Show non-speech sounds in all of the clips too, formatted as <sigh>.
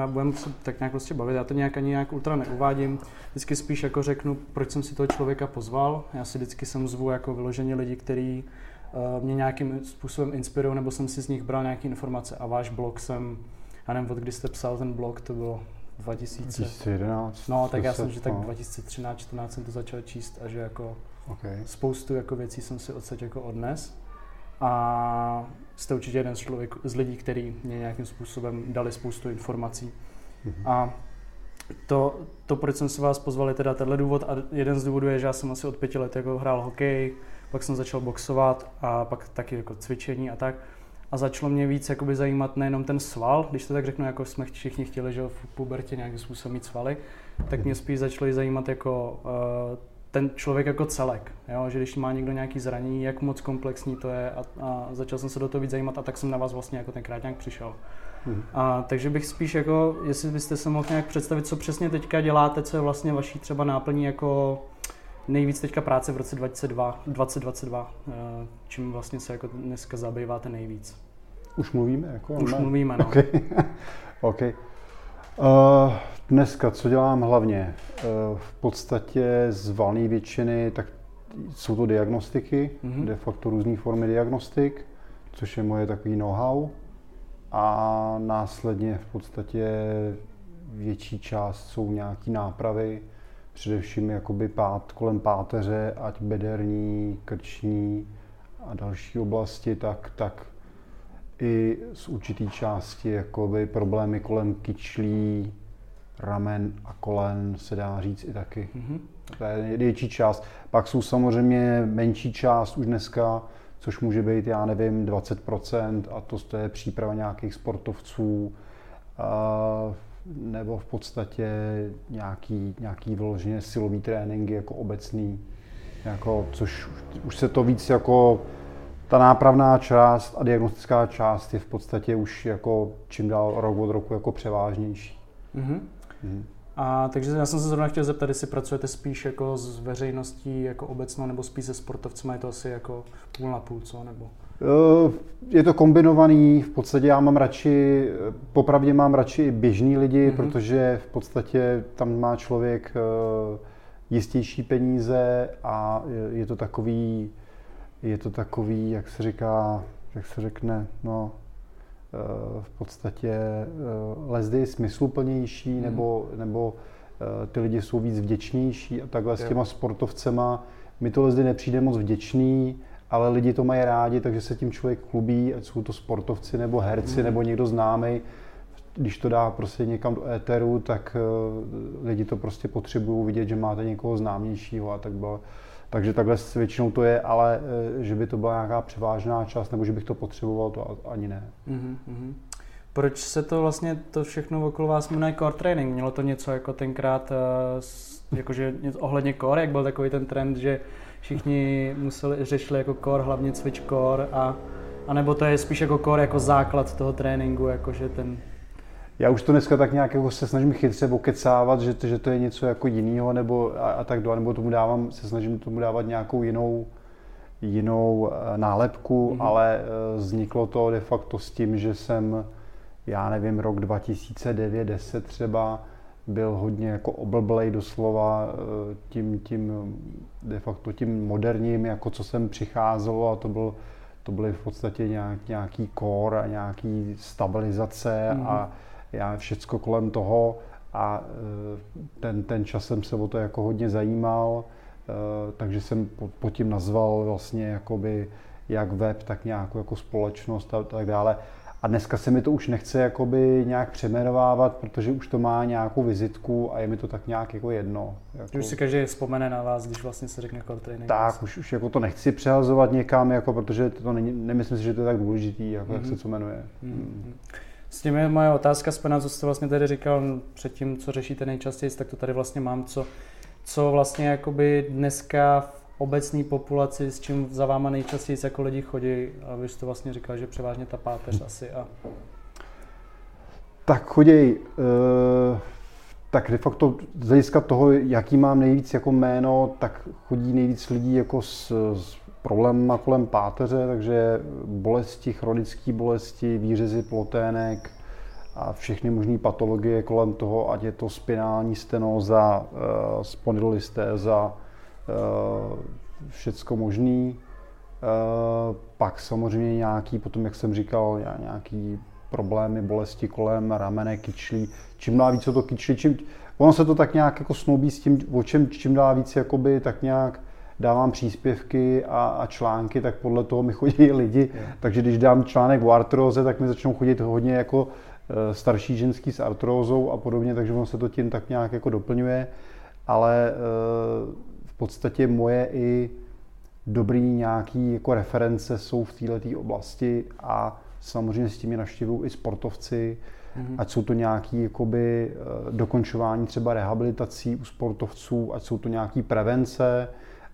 A budeme se tak nějak prostě bavit, já to nějak ani nějak ultra neuvádím. Vždycky spíš jako řeknu, proč jsem si toho člověka pozval. Já si vždycky jsem zvu jako vyloženě lidi, kteří uh, mě nějakým způsobem inspirují, nebo jsem si z nich bral nějaké informace. A váš blog jsem, já nevím, od kdy jste psal ten blog, to bylo 2000. 2011. No, tak já jsem, že tak 2013, 14 jsem to začal číst a že jako okay. spoustu jako věcí jsem si odsaď jako odnes. A jste určitě jeden z, člověk, z lidí, který mě nějakým způsobem dali spoustu informací. Mm-hmm. A to, to, proč jsem se vás pozval, je teda tenhle důvod a jeden z důvodů je, že já jsem asi od pěti let jako hrál hokej, pak jsem začal boxovat a pak taky jako cvičení a tak. A začalo mě víc jakoby zajímat nejenom ten sval, když to tak řeknu, jako jsme všichni chtěli, že v pubertě nějakým způsobem mít svaly, tak mě spíš začalo zajímat jako uh, ten člověk jako celek, jo? že když má někdo nějaký zranění, jak moc komplexní to je a, a začal jsem se do toho víc zajímat a tak jsem na vás vlastně jako tenkrát nějak přišel. Hmm. A, takže bych spíš jako, jestli byste se mohl nějak představit, co přesně teďka děláte, co je vlastně vaší třeba náplní jako nejvíc teďka práce v roce 2022, 2022 eh, čím vlastně se jako dneska zabýváte nejvíc. Už mluvíme? Jako, Už ne? mluvíme, no. Okay. <laughs> okay. Uh, dneska, co dělám hlavně? Uh, v podstatě z valné většiny, tak jsou to diagnostiky, mm-hmm. de facto různé formy diagnostik, což je moje takový know-how. A následně v podstatě větší část jsou nějaké nápravy, především jakoby pát, kolem páteře, ať bederní, krční a další oblasti, tak, tak i z určitý části jakoby problémy kolem kyčlí, ramen a kolen se dá říct i taky. Mm-hmm. To je větší část. Pak jsou samozřejmě menší část už dneska, což může být, já nevím, 20%, a to, to je příprava nějakých sportovců, a, nebo v podstatě nějaký, nějaký vyloženě silový tréninky jako obecný, jako, což už se to víc jako ta nápravná část a diagnostická část je v podstatě už jako čím dál rok od roku jako převážnější. Mm-hmm. Mm. A takže já jsem se zrovna chtěl zeptat, jestli pracujete spíš jako s veřejností jako obecnou, nebo spíš se sportovci, je to asi jako půl na půl, co? Nebo? Eh, je to kombinovaný, v podstatě já mám radši, popravdě mám radši běžný lidi, mm-hmm. protože v podstatě tam má člověk eh, jistější peníze a je to takový, je to takový, jak se říká, jak se řekne, no, eh, v podstatě lezdy smysluplnější, mm. nebo, nebo ty lidi jsou víc vděčnější a takhle jo. s těma sportovcema. My to lezdy nepřijde moc vděčný, ale lidi to mají rádi, takže se tím člověk klubí, ať jsou to sportovci nebo herci mm. nebo někdo známý. Když to dá prostě někam do éteru, tak lidi to prostě potřebují vidět, že máte někoho známějšího a tak bylo. Takže takhle většinou to je, ale uh, že by to byla nějaká převážná část, nebo že bych to potřeboval, to ani ne. Mm-hmm. Proč se to vlastně, to všechno okolo vás jmenuje core training? Mělo to něco jako tenkrát, uh, jakože ohledně core, jak byl takový ten trend, že všichni museli, řešili jako core, hlavně cvič core a, a nebo to je spíš jako core jako základ toho tréninku, jakože ten... Já už to dneska tak nějak jako se snažím chytře okecávat, že to, že to je něco jako jiného nebo a, a tak dále, nebo tomu dávám, se snažím tomu dávat nějakou jinou, jinou eh, nálepku, mm-hmm. ale eh, vzniklo to de facto s tím, že jsem, já nevím, rok 2009-10 třeba, byl hodně jako oblblej doslova eh, tím, tím de facto tím moderním, jako co jsem přicházel a to byl to byly v podstatě nějak, nějaký core a nějaký stabilizace mm. a já všecko kolem toho a eh, ten, ten čas jsem se o to jako hodně zajímal, eh, takže jsem po, tím nazval vlastně jakoby jak web, tak nějakou jako společnost a tak dále. A dneska se mi to už nechce jakoby nějak přeměnovávat, protože už to má nějakou vizitku a je mi to tak nějak jako jedno. Jako... Už si každý vzpomene na vás, když vlastně se řekne core training. Tak, už, už jako to nechci přehazovat někam, jako, protože to není, nemyslím si, že to je tak důležitý, jako mm-hmm. jak se mhm. co jmenuje. Mm-hmm. Mm. S tím je moje otázka spojená, co jste vlastně tady říkal předtím, co řešíte nejčastěji, tak to tady vlastně mám, co, co vlastně jakoby dneska v obecní populaci, s čím za váma nejčastěji jako lidi chodí a vy jste vlastně říkal, že převážně ta páteř asi a... Tak chodí, uh, tak de facto z hlediska toho, jaký mám nejvíc jako jméno, tak chodí nejvíc lidí jako s, s problémy kolem páteře, takže bolesti, chronické bolesti, výřezy plotének a všechny možné patologie kolem toho, ať je to spinální stenóza, uh, spondylolystéza, uh, všecko možný. Uh, pak samozřejmě nějaký, potom jak jsem říkal, nějaký problémy, bolesti kolem ramene, kyčlí. Čím dál víc to kyčlí, čím, ono se to tak nějak jako snoubí s tím, o čem čím dál víc jakoby, tak nějak dávám příspěvky a, a články, tak podle toho mi chodí lidi. Yeah. Takže když dám článek o artróze, tak mi začnou chodit hodně jako e, starší ženský s artrózou a podobně, takže ono se to tím tak nějak jako doplňuje. Ale e, v podstatě moje i dobrý nějaký jako reference jsou v této oblasti a samozřejmě s tím je navštěvují i sportovci, mm-hmm. ať jsou to nějaké jakoby, e, dokončování třeba rehabilitací u sportovců, ať jsou to nějaké prevence,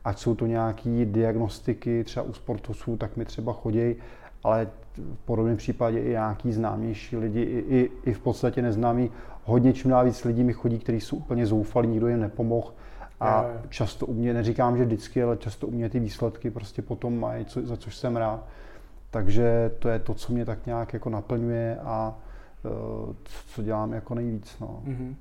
ať jsou to nějaké diagnostiky třeba u sportovců, tak mi třeba chodí, ale v podobném případě i nějaký známější lidi, i, i, i v podstatě neznámí. Hodně čím dál víc lidí mi chodí, kteří jsou úplně zoufalí, nikdo jim nepomohl. A často u mě, neříkám, že vždycky, ale často u mě ty výsledky prostě potom mají, co, za což jsem rád. Takže to je to, co mě tak nějak jako naplňuje a uh, co dělám jako nejvíc. No. Mm-hmm.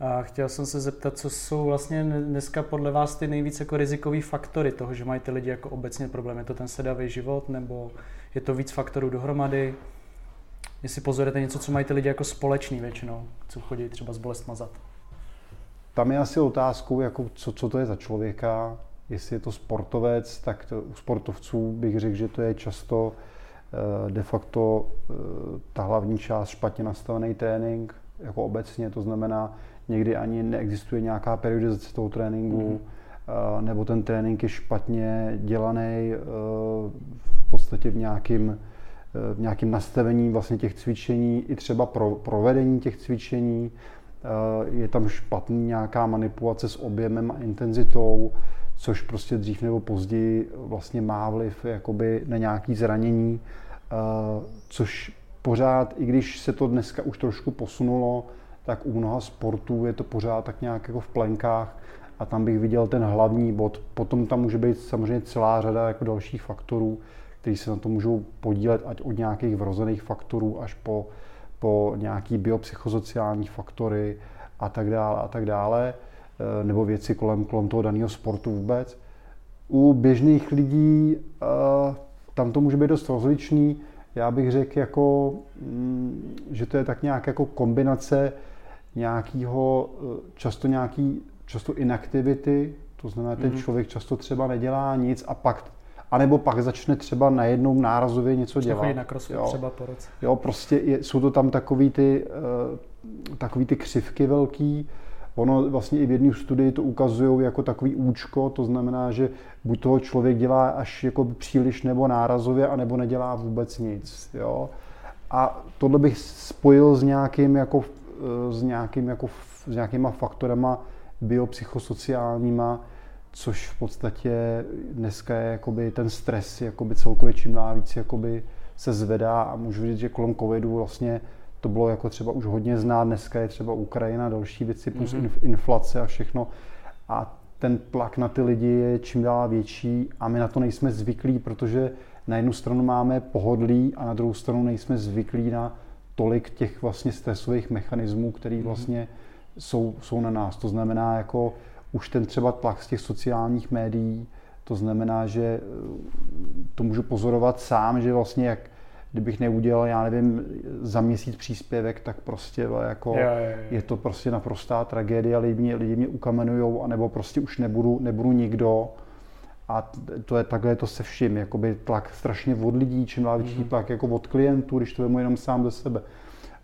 A chtěl jsem se zeptat, co jsou vlastně dneska podle vás ty nejvíce jako rizikový faktory toho, že mají ty lidi jako obecně problém. Je to ten sedavý život nebo je to víc faktorů dohromady? Jestli pozorujete něco, co mají ty lidi jako společný většinou, co chodí třeba z bolest mazat? Tam je asi otázkou, jako co, co to je za člověka. Jestli je to sportovec, tak to, u sportovců bych řekl, že to je často eh, de facto eh, ta hlavní část špatně nastavený trénink, jako obecně, to znamená, někdy ani neexistuje nějaká periodizace toho tréninku, mm. nebo ten trénink je špatně dělaný v podstatě v nějakým, v nějakým nastavení vlastně těch cvičení, i třeba pro provedení těch cvičení. Je tam špatný nějaká manipulace s objemem a intenzitou, což prostě dřív nebo později vlastně má vliv jakoby na nějaké zranění, což pořád, i když se to dneska už trošku posunulo, tak u mnoha sportů je to pořád tak nějak jako v plenkách a tam bych viděl ten hlavní bod. Potom tam může být samozřejmě celá řada jako dalších faktorů, které se na to můžou podílet, ať od nějakých vrozených faktorů až po, po nějaký biopsychosociální faktory a tak dále a tak dále, eh, nebo věci kolem, kolem toho daného sportu vůbec. U běžných lidí eh, tam to může být dost rozličný. Já bych řekl, jako, mm, že to je tak nějak jako kombinace nějakého, eh, často nějaký, často inaktivity, to znamená, ten mm-hmm. člověk často třeba nedělá nic a pak, anebo pak začne třeba najednou nárazově něco dělat. Chodí na crossfit jo. třeba po roce. Jo, prostě je, jsou to tam takový ty, uh, takový ty křivky velký, Ono vlastně i v jedné studii to ukazují jako takový účko, to znamená, že buď toho člověk dělá až jako příliš nebo nárazově, anebo nedělá vůbec nic. Jo? A tohle bych spojil s nějakým jako Eh, s, nějakým, jako, s nějakýma faktorama biopsychosociálníma, což v podstatě dneska je jakoby ten stres jakoby celkově čím dál víc jakoby se zvedá a můžu říct, že kolem covidu vlastně to bylo jako třeba už hodně znát, dneska je třeba Ukrajina, další věci, plus mm-hmm. inflace a všechno. A ten tlak na ty lidi je čím dál větší a my na to nejsme zvyklí, protože na jednu stranu máme pohodlí a na druhou stranu nejsme zvyklí na tolik těch vlastně stresových mechanismů, který mhm. vlastně jsou, jsou na nás. To znamená, jako už ten třeba tlak z těch sociálních médií, to znamená, že eh, to můžu pozorovat sám, že vlastně jak kdybych neudělal, já nevím, za měsíc příspěvek, tak prostě jako jo, jo, jo. je to prostě naprostá tragédie, lidi mě, lidi mě ukamenujou, anebo prostě už nebudu, nebudu nikdo. A to je takhle je to se vším, jakoby tlak strašně od lidí, čím dál větší mm-hmm. tlak jako od klientů, když to vemu jenom sám ze sebe.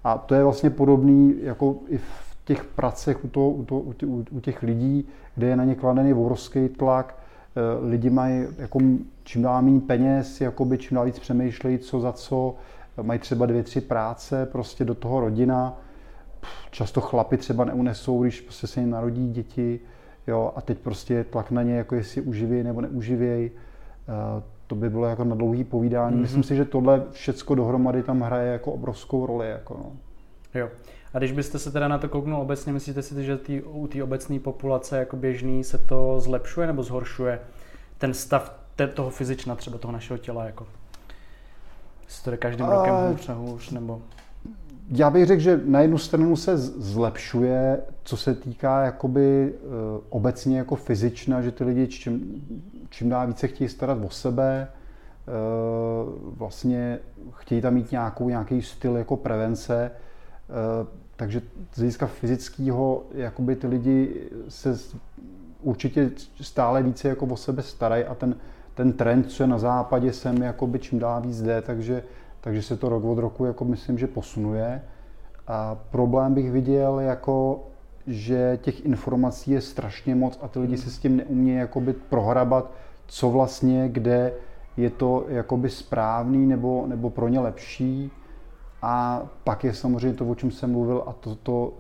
A to je vlastně podobný jako i v těch pracech u, toho, u, toho, u těch lidí, kde je na ně kladený obrovský tlak, lidi mají jako čím dál méně peněz, jakoby čím dál víc přemýšlejí, co za co, mají třeba dvě, tři práce, prostě do toho rodina. Často chlapi třeba neunesou, když prostě se jim narodí děti, jo, a teď prostě je tlak na ně, jako jestli uživějí nebo neuživějí. Eh, to by bylo jako na dlouhý povídání. Mm-hmm. Myslím si, že tohle všecko dohromady tam hraje jako obrovskou roli. Jako no. Jo. A když byste se teda na to kouknul obecně, myslíte si, že tý, u té obecné populace jako běžný se to zlepšuje nebo zhoršuje? Ten stav te, toho fyzična, třeba toho našeho těla? Jako? Jestli to jde každým a... rokem hůř a hůř, nebo... já bych řekl, že na jednu stranu se zlepšuje, co se týká jakoby uh, obecně jako fyzična, že ty lidi čím, čím dál více chtějí starat o sebe, uh, vlastně chtějí tam mít nějakou, nějaký styl jako prevence, uh, takže z hlediska fyzického jakoby ty lidi se určitě stále více jako o sebe starají a ten, ten trend, co je na západě, sem jakoby čím dál víc jde, takže takže se to rok od roku jako myslím, že posunuje. A problém bych viděl jako, že těch informací je strašně moc a ty lidi se s tím neumějí jakoby prohrabat, co vlastně, kde je to jakoby správný nebo, nebo pro ně lepší. A pak je samozřejmě to, o čem jsem mluvil a to, to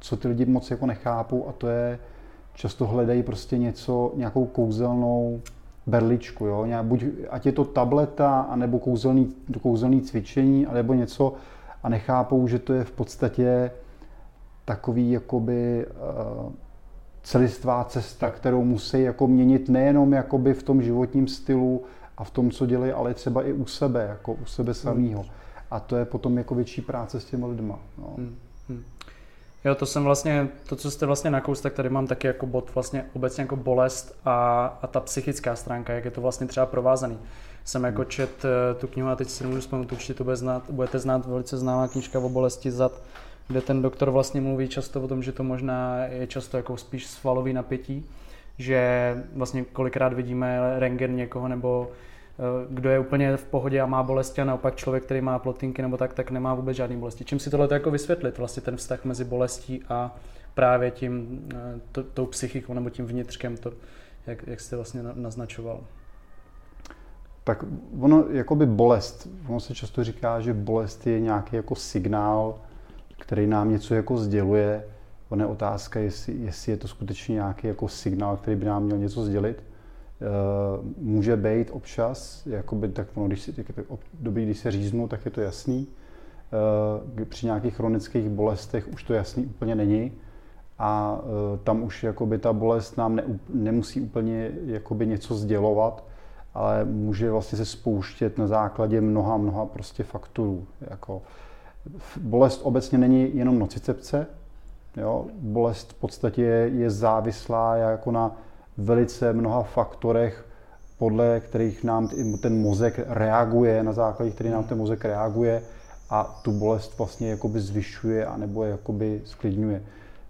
co ty lidi moc jako nechápou a to je, často hledají prostě něco, nějakou kouzelnou berličku, jo? buď, ať je to tableta, anebo kouzelný, kouzelný cvičení, anebo něco a nechápou, že to je v podstatě takový jakoby uh, celistvá cesta, kterou musí jako měnit nejenom jakoby v tom životním stylu a v tom, co dělají, ale třeba i u sebe, jako u sebe samého. A to je potom jako větší práce s těmi lidma. No. Hmm. Hmm. Jo, to jsem vlastně, to, co jste vlastně nakous, tak tady mám taky jako bod vlastně obecně jako bolest a, a ta psychická stránka, jak je to vlastně třeba provázaný. Jsem jako čet eh, tu knihu a teď si nemůžu vzpomenout, určitě to bude znát, budete znát velice známá knižka o bolesti zad, kde ten doktor vlastně mluví často o tom, že to možná je často jako spíš svalový napětí, že vlastně kolikrát vidíme rengen někoho nebo kdo je úplně v pohodě a má bolesti a naopak člověk, který má plotinky nebo tak, tak nemá vůbec žádný bolesti. Čím si tohle jako vysvětlit, vlastně ten vztah mezi bolestí a právě tím, eh, to, tou psychikou nebo tím vnitřkem, to, jak, jak jste vlastně naznačoval? Tak ono, jakoby bolest, ono se často říká, že bolest je nějaký jako signál, který nám něco jako sděluje. Ono je otázka, jestli, jestli je to skutečně nějaký jako signál, který by nám měl něco sdělit. Eh, může být občas, jakoby, tak no, když si, období, když se říznu, tak je to jasný. Eh, při nějakých chronických bolestech už to jasný úplně není a eh, tam už jakoby ta bolest nám ne, nemusí úplně jakoby něco sdělovat, ale může vlastně se spouštět na základě mnoha, mnoha prostě faktorů. Jako bolest obecně není jenom nocicepce, jo? bolest v podstatě je závislá jako na velice mnoha faktorech, podle kterých nám ten mozek reaguje, na základě kterých nám ten mozek reaguje a tu bolest vlastně jakoby zvyšuje anebo jakoby sklidňuje.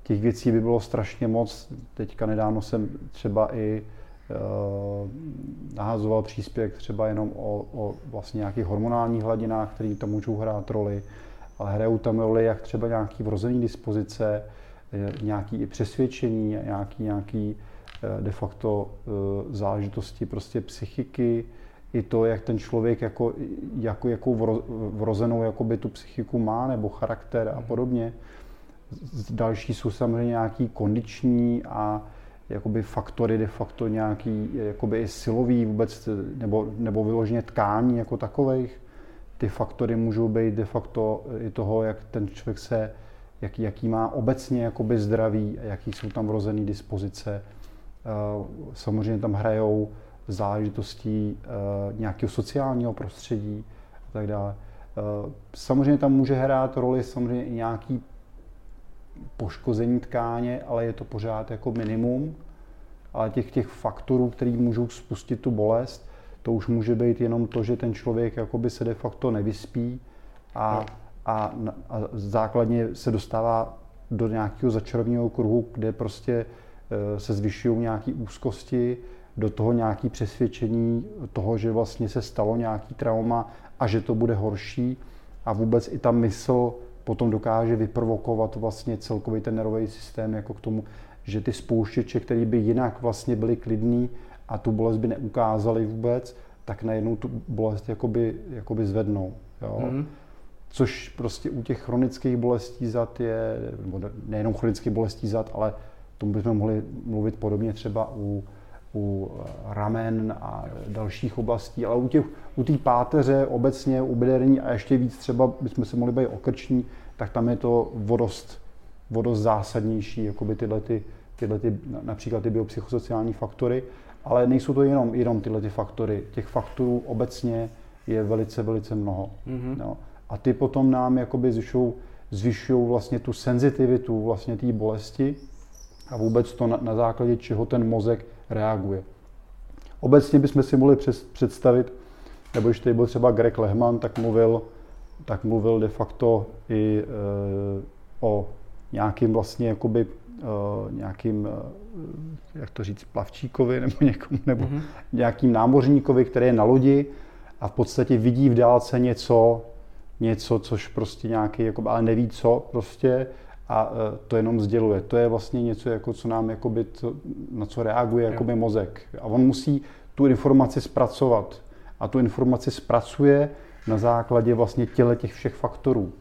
Těch věcí by bylo strašně moc. Teďka nedávno jsem třeba i uh, nahazoval příspěvek třeba jenom o, o vlastně nějakých hormonálních hladinách, které tam můžou hrát roli, ale hrajou tam roli jak třeba nějaký vrozený dispozice, eh, nějaký i přesvědčení, nějaký, nějaký de facto eh, záležitosti prostě psychiky, i to, jak ten člověk jako, jako, jakou vrozenou jakoby tu psychiku má, nebo charakter a mhm. podobně. Další jsou samozřejmě nějaký kondiční a jakoby faktory de facto nějaký jakoby i silový vůbec, nebo, nebo vyloženě tkání jako takových. Ty faktory můžou být de facto i toho, jak ten člověk se, jaký, jaký má obecně jakoby zdraví, jaký jsou tam vrozené dispozice Eh, samozřejmě tam hrajou záležitostí eh, nějakého sociálního prostředí a tak dále. Eh, samozřejmě tam může hrát roli samozřejmě i nějaký poškození tkáně, ale je to pořád jako minimum. Ale těch, těch faktorů, které můžou spustit tu bolest, to už může být jenom to, že ten člověk jakoby se de facto nevyspí a, a, a základně se dostává do nějakého začarovního kruhu, kde prostě Eh, se zvyšují nějaké úzkosti, do toho nějaké přesvědčení toho, že vlastně se stalo nějaký trauma a že to bude horší a vůbec i ta mysl potom dokáže vyprovokovat vlastně celkový ten nervový systém jako k tomu, že ty spouštěče, které by jinak vlastně byly klidný a tu bolest by neukázali vůbec, tak najednou tu bolest jakoby, jakoby zvednou. Jo? Mm. Což prostě u těch chronických bolestí zad je, nebo nejenom chronických bolestí zad, ale tomu bychom mohli mluvit podobně třeba u, u ramen a dalších oblastí, ale u té u páteře obecně, u bederní a ještě víc třeba bychom se mohli být okrční, tak tam je to vodost, vodost zásadnější, jako by tyhle, ty, tyhle ty, například ty biopsychosociální faktory, ale nejsou to jenom, jenom tyhle ty faktory. Těch faktorů obecně je velice, velice mnoho. Mm-hmm. No. A ty potom nám jakoby zvyšují vlastně tu senzitivitu vlastně té bolesti a vůbec to na, na základě čeho ten mozek reaguje. Obecně bychom si mohli představit, nebo když tady byl třeba Greg Lehman, tak mluvil, tak mluvil de facto i e, o nějakým vlastně jakoby uh, nějakým, uh, jak to říct, plavčíkovi nebo někomu, nebo mm-hmm. nějakým námořníkovi, který je na lodi a v podstatě vidí v dálce něco, něco, což prostě nějaký, jako, ale neví co prostě a uh, to jenom sděluje. To je vlastně něco, jako, co nám, jakoby, to, na co reaguje jakoby, mozek. A on musí tu informaci zpracovat. A tu informaci zpracuje na základě vlastně těle těch všech faktorů.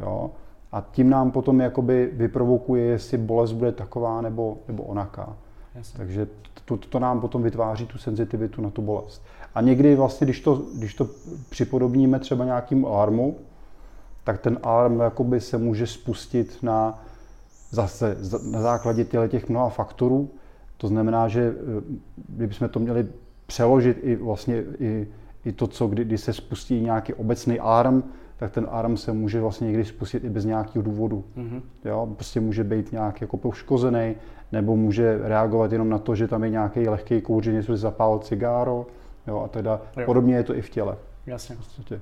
Jo? A tím nám potom jakoby vyprovokuje, jestli bolest bude taková nebo, nebo onaká. Jasně. Takže to, to nám potom vytváří tu senzitivitu na tu bolest. A někdy vlastně, když to, když to připodobníme třeba nějakým alarmu, tak ten alarm jakoby se může spustit na zase na základě těch mnoha faktorů. To znamená, že eh, kdybychom to měli přeložit i vlastně i, i to, co kdy, kdy se spustí nějaký obecný alarm, tak ten alarm se může vlastně někdy spustit i bez nějakých důvodů. Mm-hmm. Jo, prostě může být nějak jako poškozený, nebo může reagovat jenom na to, že tam je nějaký lehký kouř, něco zapálil cigáro, jo, a teda jo. podobně je to i v těle. Jasně. Prostě.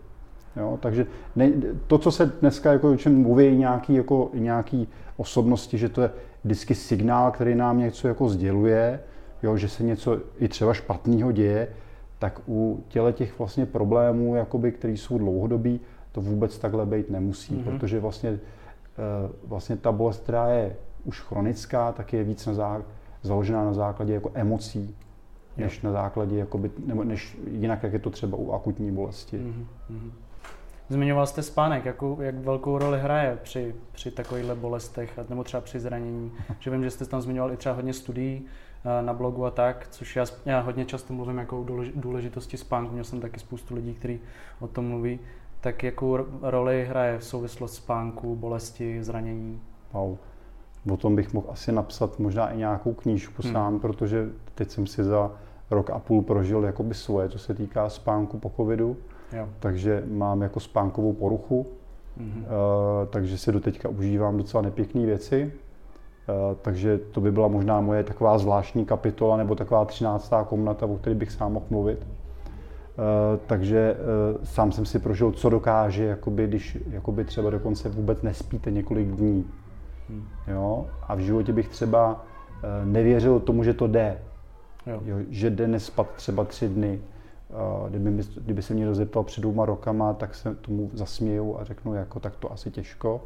Jo, takže ne, to, co se dneska jako, o čem mluví nějaký, jako, nějaký osobnosti, že to je vždycky signál, který nám něco jako sděluje, jo, že se něco i třeba špatného děje, tak u těle těch vlastně problémů, jakoby, které jsou dlouhodobí, to vůbec takhle být nemusí, mm-hmm. protože vlastně, eh, vlastně ta bolest, která je už chronická, tak je víc na zá, založená na základě jako emocí, než jo. na základě, jakoby, nebo než jinak, jak je to třeba u akutní bolesti. Mm-hmm. Zmiňoval jste spánek, jakou, jak velkou roli hraje při, při takovýchhle bolestech, nebo třeba při zranění. Že vím, že jste tam zmiňoval i třeba hodně studií eh, na blogu a tak, což já, já hodně často mluvím jako o důležitosti spánku. Měl jsem taky spoustu lidí, kteří o tom mluví tak jakou roli hraje v souvislost spánku, bolesti, zranění? Wow. O tom bych mohl asi napsat možná i nějakou knížku hmm. sám, protože teď jsem si za rok a půl prožil jakoby svoje, co se týká spánku po covidu. Jo. Takže mám jako spánkovou poruchu, mm-hmm. uh, takže si doteďka užívám docela nepěkné věci. Uh, takže to by byla možná moje taková zvláštní kapitola nebo taková třináctá komnata, o které bych sám mohl mluvit. Eh, takže uh, sám jsem si prožil, co dokáže, jakoby, když jakoby třeba dokonce vůbec nespíte několik dní. Hmm. Jo? A v životě bych třeba uh, nevěřil tomu, že to jde. Jo. Jo, že jde nespat třeba tři dny. Kdyby, mi, kdyby se mě zeptal před dvěma rokama, tak se tomu zasměju a řeknu, jako tak to asi těžko.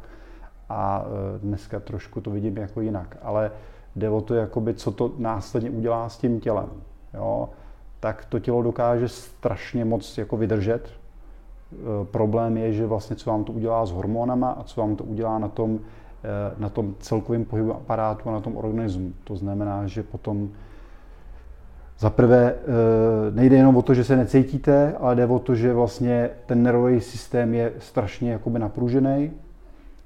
A dneska trošku to vidím jako jinak. Ale jde o to, jakoby, co to následně udělá s tím tělem. Jo? tak to tělo dokáže strašně moc jako vydržet. E, problém je, že vlastně co vám to udělá s hormonama a co vám to udělá na tom, na tom celkovém pohybu aparátu a na tom organismu. To znamená, že potom za prvé e, nejde jenom o to, že se necítíte, ale jde o to, že vlastně ten nervový systém je strašně jakoby napružený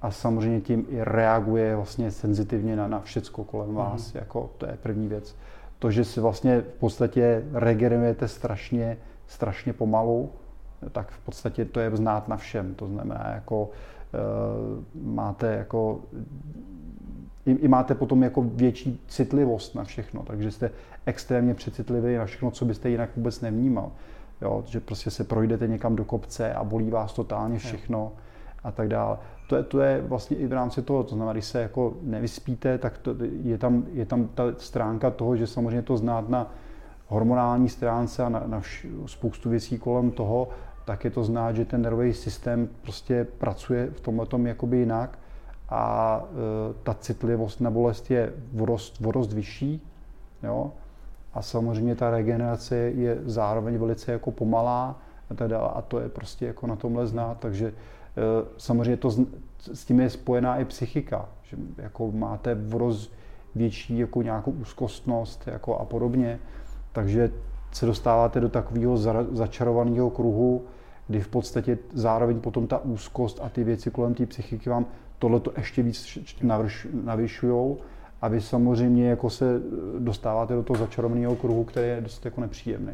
a samozřejmě tím i reaguje vlastně senzitivně na, na všecko kolem vás. Mm-hmm. Jako, to je první věc to, že si vlastně v podstatě regenerujete strašně, strašně pomalu, tak v podstatě to je znát na všem. To znamená, jako e, máte jako i, i máte potom jako větší citlivost na všechno, takže jste extrémně přecitliví na všechno, co byste jinak vůbec nevnímal. Jo, že prostě se projdete někam do kopce a bolí vás totálně všechno a tak dále to je, to je vlastně i v rámci toho, to znamená, když se jako nevyspíte, tak to, je, tam, je tam ta stránka toho, že samozřejmě to znát na hormonální stránce a na, na vš, spoustu věcí kolem toho, tak je to znát, že ten nervový systém prostě pracuje v tomhle tom jakoby jinak a e, ta citlivost na bolest je vorost, vorost vyšší, jo? a samozřejmě ta regenerace je zároveň velice jako pomalá a, teda, a to je prostě jako na tomhle znát, takže Eh, samozřejmě to s tím je spojená i psychika, že jako máte vroz větší jako nějakou úzkostnost jako a podobně, takže se dostáváte do takového začarovaného kruhu, kdy v podstatě zároveň potom ta úzkost a ty věci kolem té psychiky vám tohle to ještě víc navyšují a vy samozřejmě jako se dostáváte do toho začarovaného kruhu, který je dost jako nepříjemný.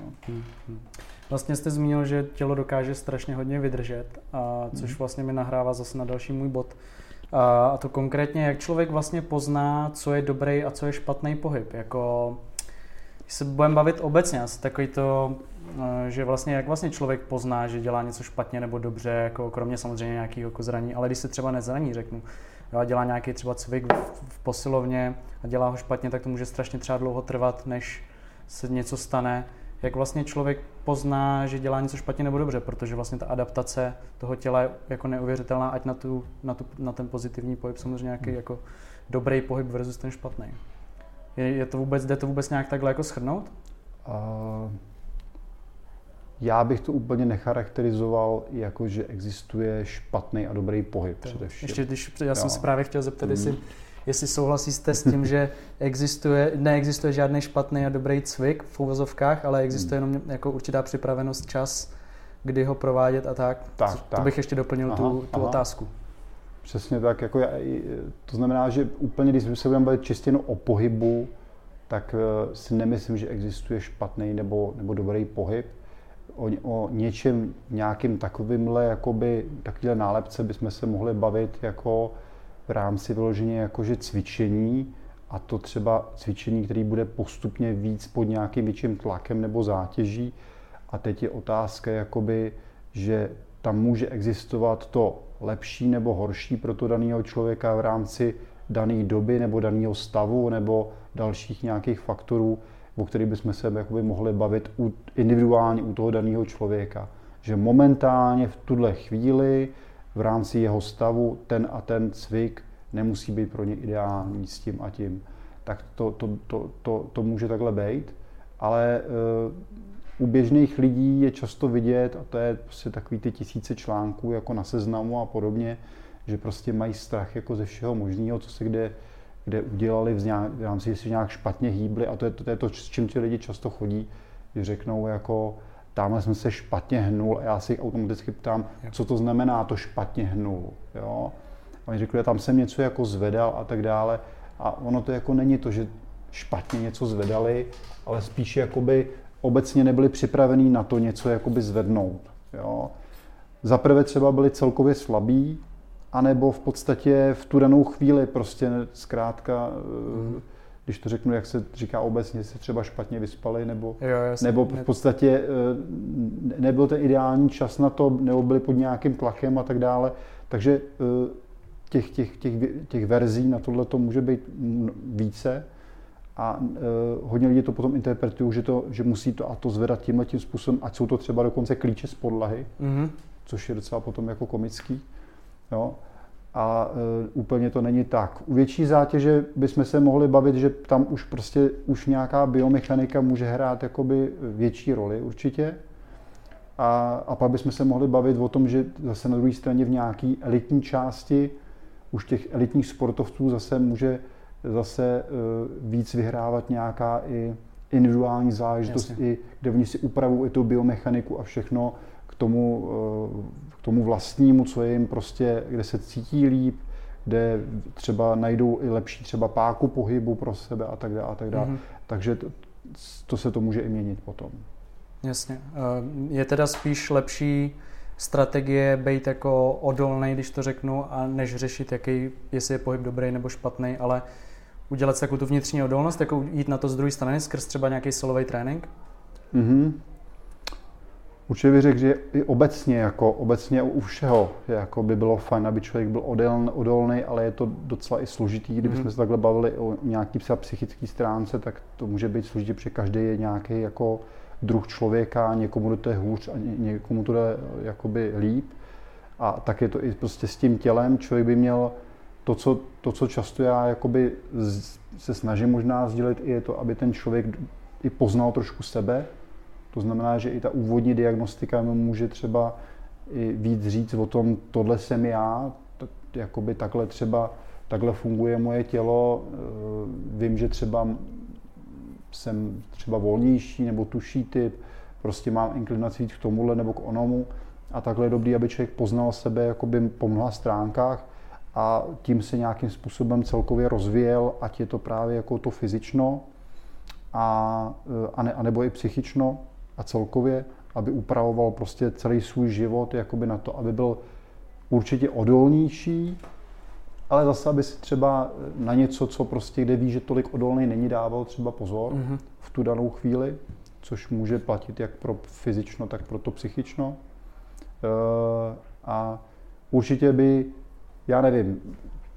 No. Hmm, hmm. Vlastně jste zmínil, že tělo dokáže strašně hodně vydržet, a což mhm. vlastně mi nahrává zase na další můj bod. A to konkrétně, jak člověk vlastně pozná, co je dobrý a co je špatný pohyb. Jako, se budeme bavit obecně, asi takový to, eh, že vlastně jak vlastně člověk pozná, že dělá něco špatně nebo dobře, jako kromě samozřejmě nějakého jako zraní, ale když se třeba nezraní, řeknu, jo, dělá nějaký třeba cvik v, v posilovně a dělá ho špatně, tak to může strašně třeba dlouho trvat, než se něco stane jak vlastně člověk pozná, že dělá něco špatně nebo dobře, protože vlastně ta adaptace toho těla je jako neuvěřitelná, ať na, tu, na, tu, na ten pozitivní pohyb, samozřejmě nějaký hmm. jako dobrý pohyb versus ten špatný. Je, je to vůbec, jde to vůbec nějak takhle jako schrnout? Uh, já bych to úplně necharakterizoval jako, že existuje špatný a dobrý pohyb především. Ještě když, já jsem se právě chtěl zeptat, jestli hmm jestli souhlasíte s tím, že existuje, neexistuje žádný špatný a dobrý cvik v uvozovkách, ale existuje jenom jako určitá připravenost, čas, kdy ho provádět a tak. tak, to tak. bych ještě doplnil aha, tu, tu aha. otázku. Přesně tak. Jako já, to znamená, že úplně, když se budeme bavit čistě o pohybu, tak eh, si nemyslím, že existuje špatný nebo, nebo dobrý pohyb. O, o něčem, nějakým takovýmhle, jakoby, takovýhle nálepce bychom se mohli bavit jako v rámci vyloženě jakože cvičení a to třeba cvičení, který bude postupně víc pod nějakým větším tlakem nebo zátěží. A teď je otázka, jakoby, že tam může existovat to lepší nebo horší pro to daného člověka v rámci dané doby nebo daného stavu nebo dalších nějakých faktorů, o kterých bychom se jakoby mohli bavit individuálně u toho daného člověka. Že momentálně v tuhle chvíli v rámci jeho stavu ten a ten cvik nemusí být pro ně ideální s tím a tím. Tak to, to, to, to, to může takhle být, ale uh, u běžných lidí je často vidět, a to je prostě takový ty tisíce článků jako na seznamu a podobně, že prostě mají strach jako ze všeho možného, co se kde, kde udělali, v, nějak, v rámci, že si nějak špatně hýbli a to je, to, to je to, s čím ti lidi často chodí, že řeknou jako, tamhle jsem se špatně hnul a já si automaticky ptám, co to znamená to špatně hnul. Jo? A oni řekli, tam jsem něco jako zvedal a tak dále. A ono to jako není to, že špatně něco zvedali, ale spíš jakoby obecně nebyli připravení na to něco jakoby zvednout. Jo? Za prvé třeba byli celkově slabí, anebo v podstatě v tu danou chvíli prostě zkrátka mm když to řeknu, jak se říká obecně, se třeba špatně vyspali, nebo, jo, jasný, nebo v podstatě eh, nebyl ten ideální čas na to, nebo byli pod nějakým tlakem a tak dále. Takže eh, těch, těch, těch, těch verzí na tohle to může být více a uh, hodně lidí to potom interpretují, že, to, že musí to a to zvedat tímhle tím způsobem, ať jsou to třeba dokonce klíče z podlahy, mm-hmm. což je docela potom jako komický. Jo a e, úplně to není tak. U větší zátěže bychom se mohli bavit, že tam už prostě už nějaká biomechanika může hrát jakoby větší roli určitě. A, a pak bychom se mohli bavit o tom, že zase na druhé straně v nějaké elitní části už těch elitních sportovců zase může zase e, víc vyhrávat nějaká i individuální záležitost, i, kde oni si upravují i tu biomechaniku a všechno k tomu, e, tomu vlastnímu, co je jim prostě, kde se cítí líp, kde třeba najdou i lepší třeba páku pohybu pro sebe a tak dále. A tak dále. Mm-hmm. Takže to, to se to může i měnit potom. Jasně. Eh, je teda spíš lepší strategie být jako odolný, když to řeknu, a než řešit, jaký, jestli je pohyb dobrý nebo špatný, ale udělat si takovou tu vnitřní odolnost, jako jít na to z druhé strany skrz třeba nějaký silový trénink? Mm-hmm. Určitě bych řekl, že i obecně, jako obecně u všeho, jako by bylo fajn, aby člověk byl odolný, odolný, ale je to docela i složitý. Kdybychom mm. se takhle bavili o nějaký psychické stránce, tak to může být složitý, protože každý je nějaký jako druh člověka, někomu to je hůř a někomu to jde jakoby líp. A tak je to i prostě s tím tělem. Člověk by měl to, co, to, co často já jakoby se snažím možná sdělit, je to, aby ten člověk i poznal trošku sebe, to znamená, že i ta úvodní diagnostika mu může třeba i víc říct o tom, tohle jsem já, jakoby takhle třeba, takhle funguje moje tělo, eh, vím, že třeba jsem třeba volnější nebo tuší typ, prostě mám inklinaci víc k tomuhle nebo k onomu. A takhle je dobrý, aby člověk poznal sebe jakoby po mnoha stránkách a tím se nějakým způsobem celkově rozvíjel, ať je to právě jako to fyzično, a, a, ne, a nebo i psychično, a celkově aby upravoval prostě celý svůj život jakoby na to, aby byl určitě odolnější, ale zase, aby si třeba na něco, co prostě, kde ví, že tolik odolný není, dával třeba pozor mm-hmm. v tu danou chvíli, což může platit jak pro fyzično, tak pro to psychično. E, a určitě by, já nevím,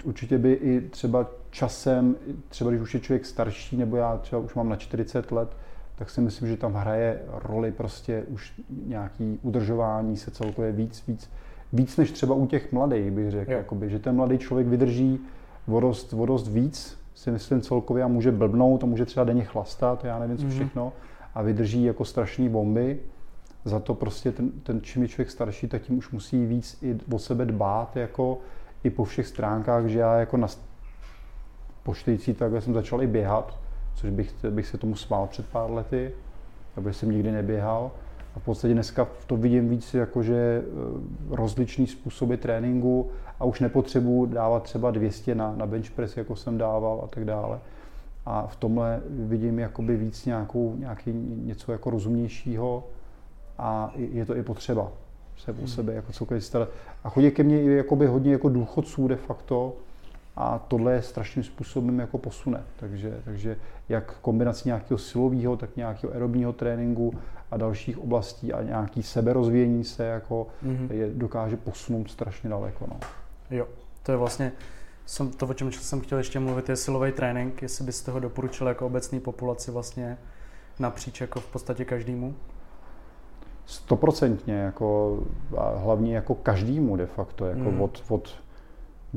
určitě by i třeba časem, třeba když už je člověk starší, nebo já třeba už mám na 40 let, tak si myslím, že tam hraje roli prostě už nějaký udržování se celkově víc, víc, víc než třeba u těch mladých, bych řekl, jakoby, že ten mladý člověk vydrží vodost, vodost víc, si myslím celkově a může blbnout a může třeba denně chlastat, já nevím co mm-hmm. všechno, a vydrží jako strašné bomby. Za to prostě ten, ten, čím je člověk starší, tak tím už musí víc i o sebe dbát, jako i po všech stránkách, že já jako na poštějící takhle jsem začal i běhat, což bych, bych se tomu smál před pár lety, aby jsem nikdy neběhal. A v podstatě dneska to vidím víc jako, že eh, rozličný způsoby tréninku a už nepotřebuji dávat třeba 200 na, na bench press, jako jsem dával a tak dále. A v tomhle vidím jakoby víc nějakou, nějaký, něco jako rozumnějšího a je to i potřeba se hmm. sebe jako celkově starat. A chodí ke mně i jakoby hodně jako důchodců de facto, a tohle je strašným způsobem jako posune. Takže, takže jak kombinací nějakého silového, tak nějakého aerobního tréninku a dalších oblastí a nějaký seberozvíjení se jako mm-hmm. je, dokáže posunout strašně daleko. No. Jo, to je vlastně jsem, to, o čem jsem chtěl ještě mluvit, je silový trénink, jestli byste ho doporučil jako obecný populaci vlastně napříč jako v podstatě každému? Stoprocentně, jako, a hlavně jako každému de facto, jako mm. od, od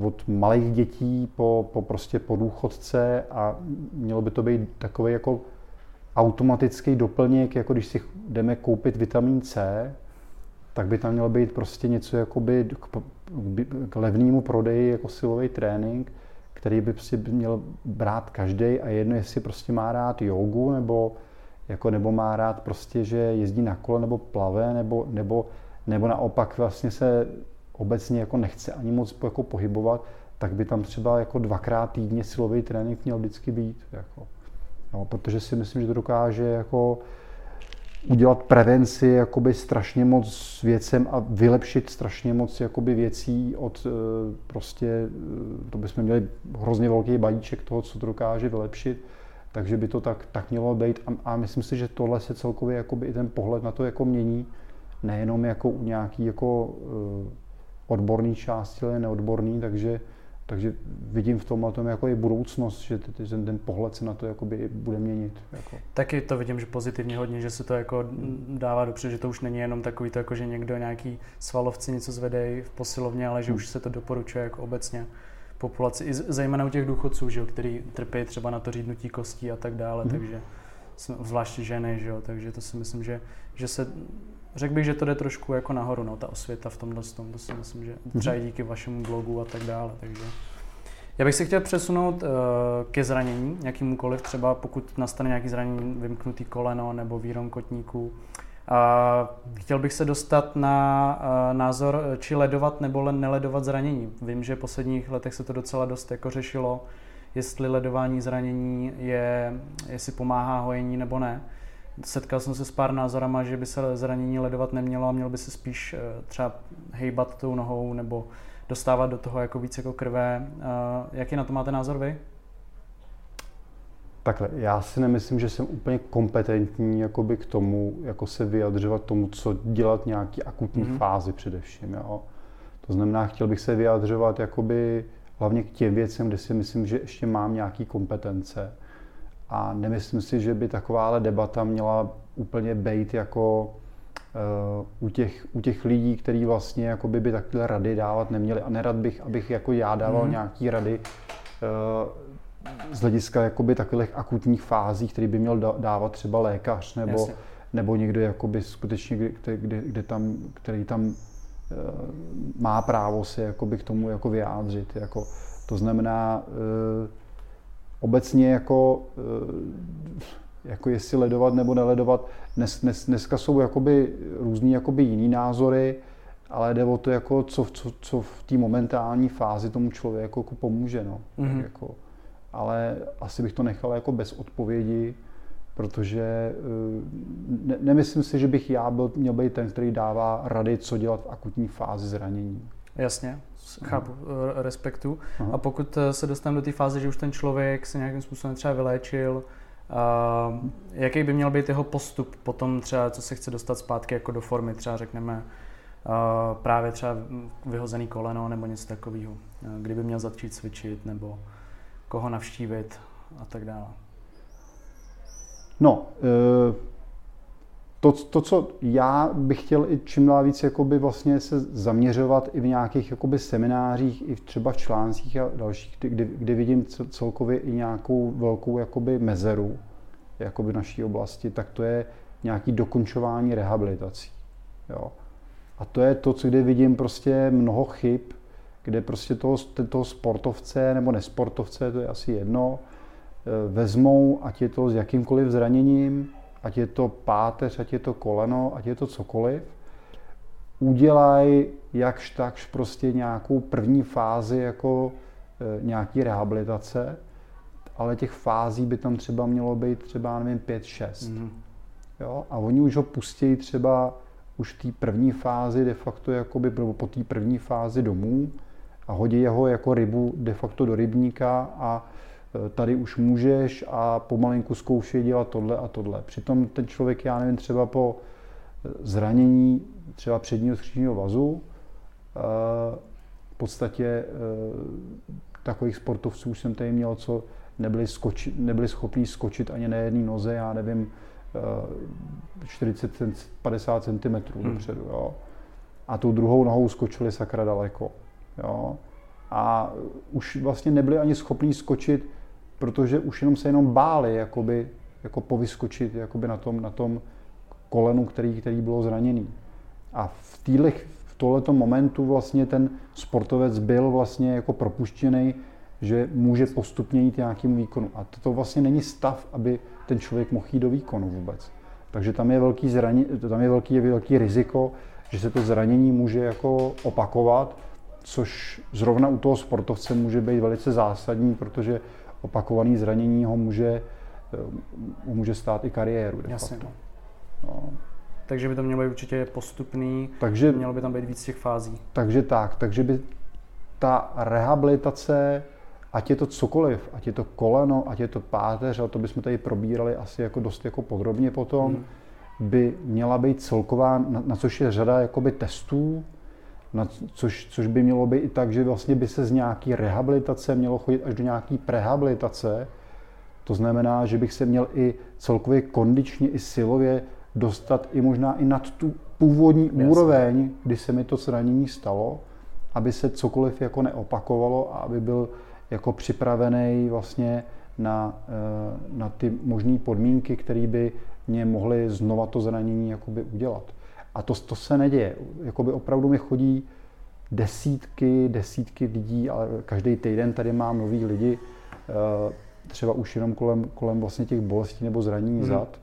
od malých dětí po, po prostě po důchodce a mělo by to být takový jako automatický doplněk, jako když si jdeme koupit vitamin C, tak by tam mělo být prostě něco jakoby k, k levnému prodeji jako silový trénink, který by si měl brát každý a jedno, jestli prostě má rád jogu nebo, jako, nebo má rád prostě, že jezdí na kole nebo plave nebo, nebo, nebo naopak vlastně se obecně jako nechce ani moc jako pohybovat, tak by tam třeba jako dvakrát týdně silový trénink měl vždycky být. Jako. No, protože si myslím, že to dokáže jako udělat prevenci jakoby strašně moc věcem a vylepšit strašně moc jakoby věcí od e, prostě, e, to bychom měli hrozně velký balíček toho, co to dokáže vylepšit, takže by to tak, tak mělo být a, a myslím si, že tohle se celkově jakoby i ten pohled na to jako mění, nejenom jako u nějaký jako e, odborný části, ale neodborný, takže, takže vidím v tomhle tom jako i budoucnost, že ten, ten pohled se na to jakoby bude měnit. Jako. Taky to vidím, že pozitivně hodně, že se to jako dává dopředu, že to už není jenom takový to, jako že někdo nějaký svalovci něco zvedej v posilovně, ale že hmm. už se to doporučuje jako obecně populaci, i zejména u těch důchodců, že jo, který trpí třeba na to řídnutí kostí a tak dále, hmm. takže zvláště ženy, že jo, takže to si myslím, že, že se Řekl bych, že to jde trošku jako nahoru, no, ta osvěta v tomhle tom, to si myslím, že mhm. třeba i díky vašemu blogu a tak dále, takže... Já bych se chtěl přesunout uh, ke zranění, jakýmukoliv, třeba pokud nastane nějaký zranění, vymknutý koleno nebo výron kotníků. Chtěl bych se dostat na názor, či ledovat nebo neledovat zranění. Vím, že v posledních letech se to docela dost jako řešilo, jestli ledování zranění je, jestli pomáhá hojení nebo ne. Setkal jsem se s pár názorama, že by se zranění ledovat nemělo a měl by se spíš eh, třeba hejbat tou nohou nebo dostávat do toho jako víc jako krve. Eh, jaký na to máte názor vy? Takhle, já si nemyslím, že jsem úplně kompetentní jakoby k tomu, jako se vyjadřovat tomu, co dělat nějaký akutní mm-hmm. fázi především. Jo. To znamená, chtěl bych se vyjadřovat jakoby hlavně k těm věcem, kde si myslím, že ještě mám nějaké kompetence. A nemyslím si, že by takováhle debata měla úplně být jako uh, u, těch, u těch lidí, kteří vlastně jakoby by takové rady dávat neměli. A nerad bych, abych jako já dával mm. nějaký rady uh, z hlediska jakoby takových akutních fází, který by měl dávat třeba lékař nebo, nebo někdo jakoby skutečně, kde, kde, kde tam, který tam uh, má právo se jakoby k tomu jako vyjádřit. Jako, to znamená, uh, obecně jako, eh, jako jestli ledovat nebo neledovat, dnes, dnes, dneska jsou jakoby různý jakoby jiný názory, ale jde o to, jako, co, co, co v té momentální fázi tomu člověku jako pomůže. No. Mm-hmm. Tak jako, ale asi bych to nechal jako bez odpovědi. protože eh, ne, nemyslím si, že bych já byl, měl být ten, který dává rady, co dělat v akutní fázi zranění. Jasně, chápu, Aha. respektu. Aha. A pokud se dostaneme do té fáze, že už ten člověk se nějakým způsobem třeba vyléčil, Uh, jaký by měl být jeho postup potom třeba, co se chce dostat zpátky jako do formy, třeba řekneme uh, právě třeba vyhozený koleno nebo něco takového, kdyby měl začít cvičit nebo koho navštívit a tak dále. No, uh, to, to, co já bych chtěl i čím dál víc jakoby vlastně se zaměřovat i v nějakých jakoby seminářích, i třeba v článcích a dalších, kdy, kdy vidím celkově i nějakou velkou jakoby mezeru jakoby naší oblasti, tak to je nějaký dokončování rehabilitací. Jo. A to je to, co kde vidím prostě mnoho chyb, kde prostě toho, toho sportovce nebo nesportovce, to je asi jedno, e, vezmou, ať je to s jakýmkoliv zraněním, ať je to páteř, ať je to koleno, ať je to cokoliv, udělají jakž takž prostě nějakou první fázi jako e, nějaký rehabilitace, ale těch fází by tam třeba mělo být třeba, nevím, 5-6. Mm-hmm. Jo? A oni už ho pustí třeba už v té první fázi de facto jakoby, nebo po té první fázi domů a hodí jeho jako rybu de facto do rybníka a e, tady už můžeš a pomalinku zkoušej dělat tohle a tohle. Přitom ten člověk, já nevím, třeba po e, zranění třeba předního skřížního vazu, e, v podstatě takových sportovců už jsem tady měl, co nebyli, skoči, nebyli schopni skočit ani na jedné noze, já nevím, 40-50 cm hmm. dopředu. Jo. A tou druhou nohou skočili sakra daleko. Jo. A už vlastně nebyli ani schopni skočit, protože už jenom se jenom báli jakoby, jako povyskočit jakoby na tom, na tom kolenu, který, který bylo zraněný. A v, týhle, v tohleto momentu vlastně ten sportovec byl vlastně jako propuštěný, že může postupně jít nějakým výkonu. A to vlastně není stav, aby ten člověk mohl jít do výkonu vůbec. Takže tam je velký, zraně, tam je velký, velký riziko, že se to zranění může jako opakovat, což zrovna u toho sportovce může být velice zásadní, protože opakovaný zranění ho může, eh, ho může stát i kariéru. De Jasně. Facto. No. Takže by to mělo být určitě postupný, takže, mělo by tam být víc těch fází. Takže tak, takže by ta rehabilitace ať je to cokoliv, ať je to koleno, ať je to páteř, ale to bychom tady probírali asi jako dost jako podrobně potom, hmm. by měla být celková, na, na což je řada jakoby testů, na což, což by mělo být i tak, že vlastně by se z nějaký rehabilitace mělo chodit až do nějaký prehabilitace. To znamená, že bych se měl i celkově kondičně i silově dostat i možná i nad tu původní Jasně. úroveň, kdy se mi to zranění stalo, aby se cokoliv jako neopakovalo a aby byl jako připravený vlastně na, eh, na ty možné podmínky, které by mě mohly znova to zranění jakoby udělat. A to, to se neděje. Jakoby opravdu mi chodí desítky, desítky lidí, ale každý týden tady mám nový lidi, eh, třeba už jenom kolem, kolem vlastně těch bolestí nebo zranění hmm. zad,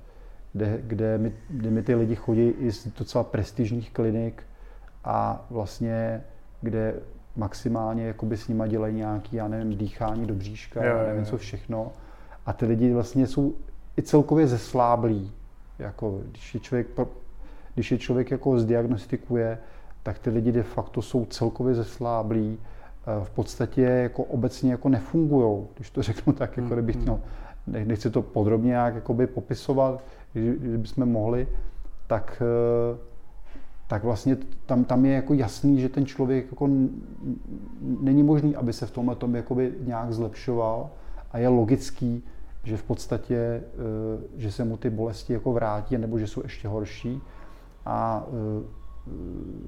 kde, kde, mi, kde mi ty lidi chodí i z docela prestižních klinik a vlastně kde maximálně jakoby s nima dělají nějaký, já nevím, dýchání do bříška, jo, nevím co všechno. A ty lidi vlastně jsou i celkově zesláblí. Jako, když je člověk, když je člověk jako zdiagnostikuje, tak ty lidi de facto jsou celkově zesláblí, eh, v podstatě jako obecně jako nefungují, když to <laughs> řeknu tak, jako kdybych hmm, hmm. no, nechci to podrobně nějak jakoby popisovat, kdybychom mohli, tak eh, tak vlastně tam, tam je jako jasný, že ten člověk jako není možný, aby se v tomhle tom jakoby nějak zlepšoval a je logický, že v podstatě, eh, že se mu ty bolesti jako vrátí, nebo že jsou ještě horší. A eh,